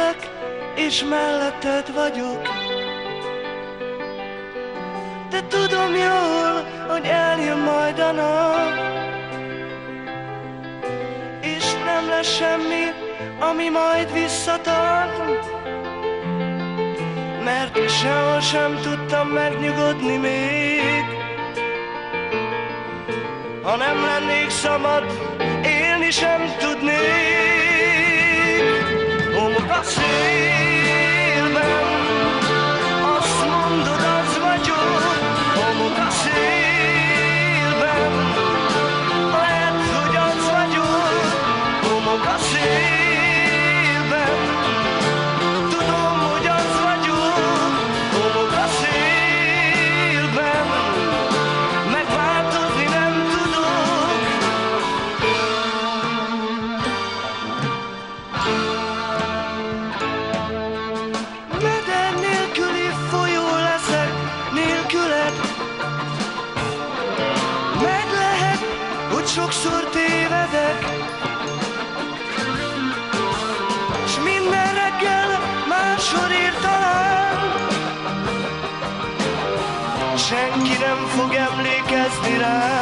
Szeretlek, és melletted vagyok. De tudom jól, hogy eljön majd a nap, és nem lesz semmi, ami majd visszatart. Mert sehol sem tudtam megnyugodni még. Ha nem lennék szabad, élni sem tudnék. Homok a sokszor tévedek. S minden reggel máshol ér talán Senki nem fog emlékezni rám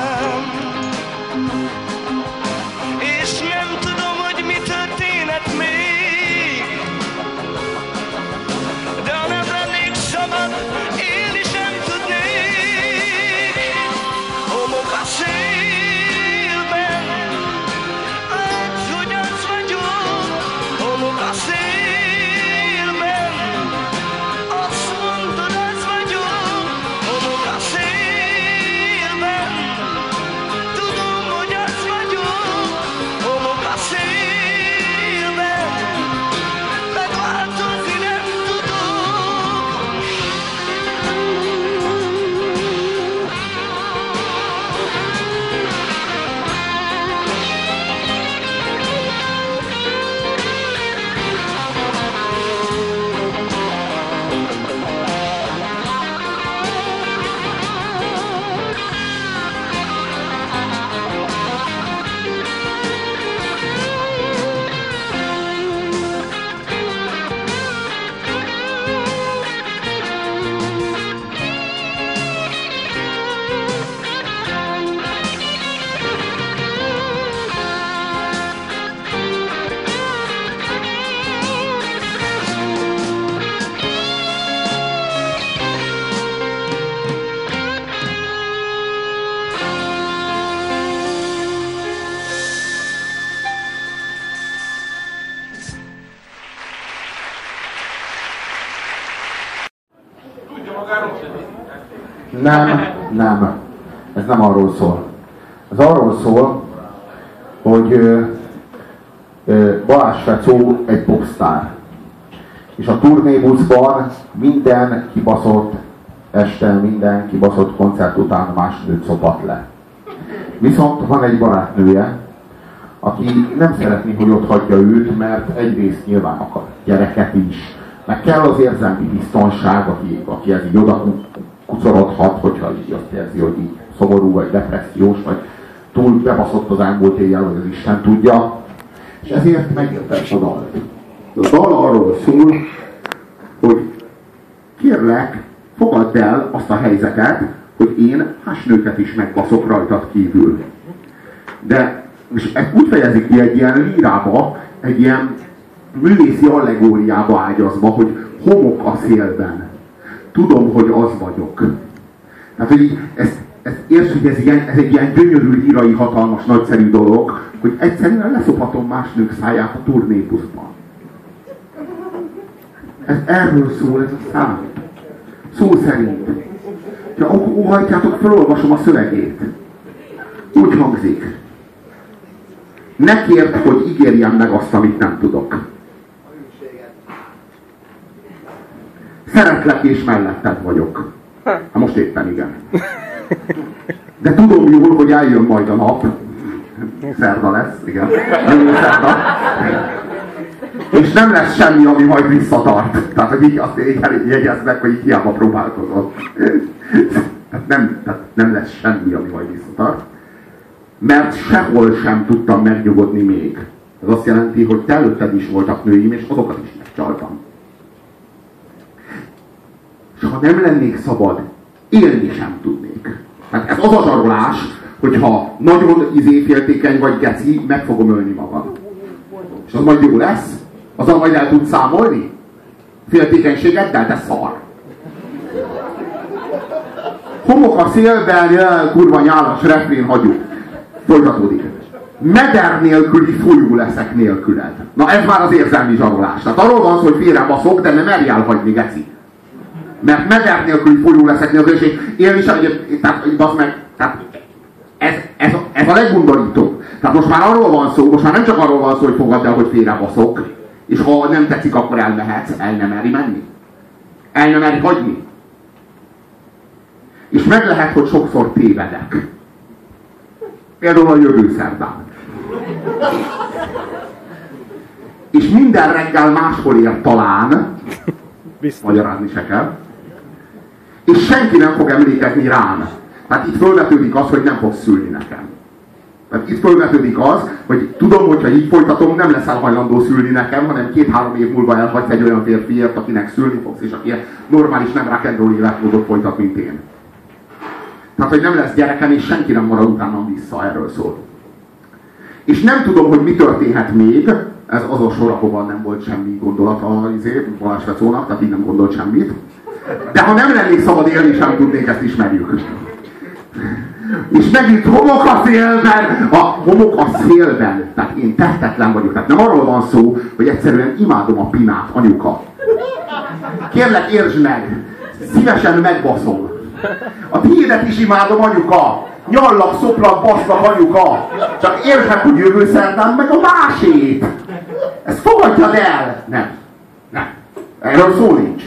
Nem, nem. Ez nem arról szól. Ez arról szól, hogy ö, ö, Balázs Fecó egy popstar. És a turnébuszban minden kibaszott este, minden kibaszott koncert után más nőt szopat le. Viszont van egy barátnője, aki nem szeretné, hogy ott hagyja őt, mert egyrészt nyilván akar gyereket is, meg kell az érzelmi biztonság, aki, aki ez így oda kucorodhat, hogyha így azt érzi, hogy így szomorú, vagy depressziós, vagy túl bebaszott az elmúlt éjjel, vagy az Isten tudja. És ezért megjött ezt a dal. A dal arról szól, hogy kérlek, fogadd el azt a helyzetet, hogy én hásnőket is megbaszok rajtad kívül. De és ezt úgy fejezik ki egy ilyen lírába, egy ilyen művészi allegóriába ágyazva, hogy homok a szélben. Tudom, hogy az vagyok. Tehát, hogy így, ezt, értsd, hogy ez, ilyen, ez egy ilyen gyönyörű, lírai, hatalmas, nagyszerű dolog, hogy egyszerűen leszophatom más nők száját a turnébuszban. Ez erről szól ez a szám. Szó szerint. Ha óhajtjátok, felolvasom a szövegét. Úgy hangzik. Ne kérd, hogy ígérjem meg azt, amit nem tudok. Szeretlek és melletted vagyok. Hát most éppen igen. De tudom jól, hogy eljön majd a nap. Szerda lesz, igen. Jövő szerda. És nem lesz semmi, ami majd visszatart. Tehát, hogy így azt jegyezd meg, hogy így hiába próbálkozol. Tehát nem, tehát nem lesz semmi, ami majd visszatart. Mert sehol sem tudtam megnyugodni még. Ez azt jelenti, hogy te előtted is voltak nőim, és azokat is megcsaltam. És ha nem lennék szabad, élni sem tudnék. Tehát ez az a zsarolás, hogyha nagyon izéféltékeny vagy geci, meg fogom ölni magad. És az majd jó lesz? Azon majd el tudsz számolni? Féltékenységeddel, te szar. Homok a szélben, jel, kurva nyálas, refrén hagyjuk. Folytatódik. Meder nélküli folyó leszek nélküled. Na ez már az érzelmi zsarolás. Tehát arról van szó, hogy félre baszok, de nem merj elhagyni, geci. Mert meder nélküli folyó leszek nélkül, és én is, tehát, basz meg, tehát ez, ez, ez a leggundorítóbb. Tehát most már arról van szó, most már nem csak arról van szó, hogy fogadd el, hogy félre baszok, és ha nem tetszik, akkor elmehetsz, el nem meri menni. El nem meri hagyni. És meg lehet, hogy sokszor tévedek. Például a jövő szerdán. És minden reggel máshol ér talán, magyarázni se kell, és senki nem fog emlékezni rám. Tehát itt fölvetődik az, hogy nem fogsz szülni nekem. Tehát itt fölvetődik az, hogy tudom, hogyha így folytatom, nem leszel hajlandó szülni nekem, hanem két-három év múlva elhagysz egy olyan férfiért, akinek szülni fogsz, és aki normális, nem rock'n'roll életmódot folytat, mint én. Tehát, hogy nem lesz gyerekem, és senki nem marad utána vissza, erről szól. És nem tudom, hogy mi történhet még, ez az a sor, ahova nem volt semmi gondolat a izé, Balázs Fecónak, tehát így nem gondolt semmit. De ha nem lennék szabad élni, sem tudnék, ezt ismerjük. És megint homok a szélben, a homok a szélben. Tehát én tehetetlen vagyok. Tehát nem arról van szó, hogy egyszerűen imádom a pinát, anyuka. Kérlek, értsd meg! Szívesen megbaszom. A tiédet is imádom, anyuka! Nyallak, szoplak, baszlak, anyuka! Csak érted, hogy jövő szerdán meg a másét! Ezt fogadjad el! Nem. Nem. Erről szó nincs.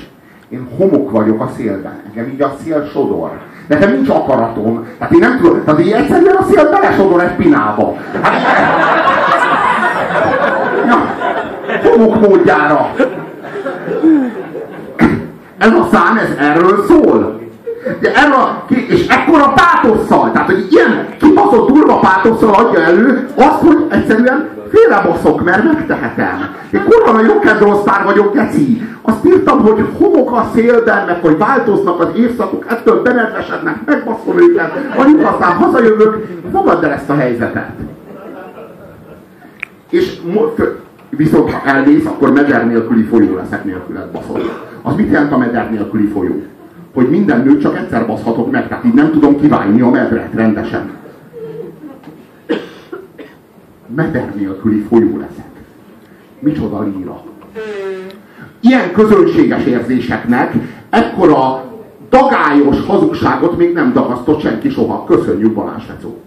Én homok vagyok a szélben. Engem így a szél sodor. Nekem nincs akaratom. Tehát én nem tudom, tehát én egyszerűen a szél belesodor egy pinába. Hát, ja, homok módjára. Ez a szám, ez erről szól. De erre, és ekkora pátosszal, tehát hogy ilyen pátosszal adja elő azt, hogy egyszerűen félrebaszok, mert megtehetem. Én kurva rock'n'roll sztár vagyok, geci. Azt írtam, hogy homok a szélben, meg hogy változnak az évszakok, ettől benedvesednek, megbaszom őket, anyuk aztán hazajövök, fogadd el ezt a helyzetet. És viszont ha elmész, akkor meder nélküli folyó leszek nélküled, baszol. Az mit jelent a meder nélküli folyó? Hogy minden nőt csak egyszer baszhatok meg, tehát így nem tudom kiválni a medret rendesen meder nélküli folyó leszek. Micsoda líra. Ilyen közönséges érzéseknek ekkora dagályos hazugságot még nem dagasztott senki soha. Köszönjük Balázs Fecó.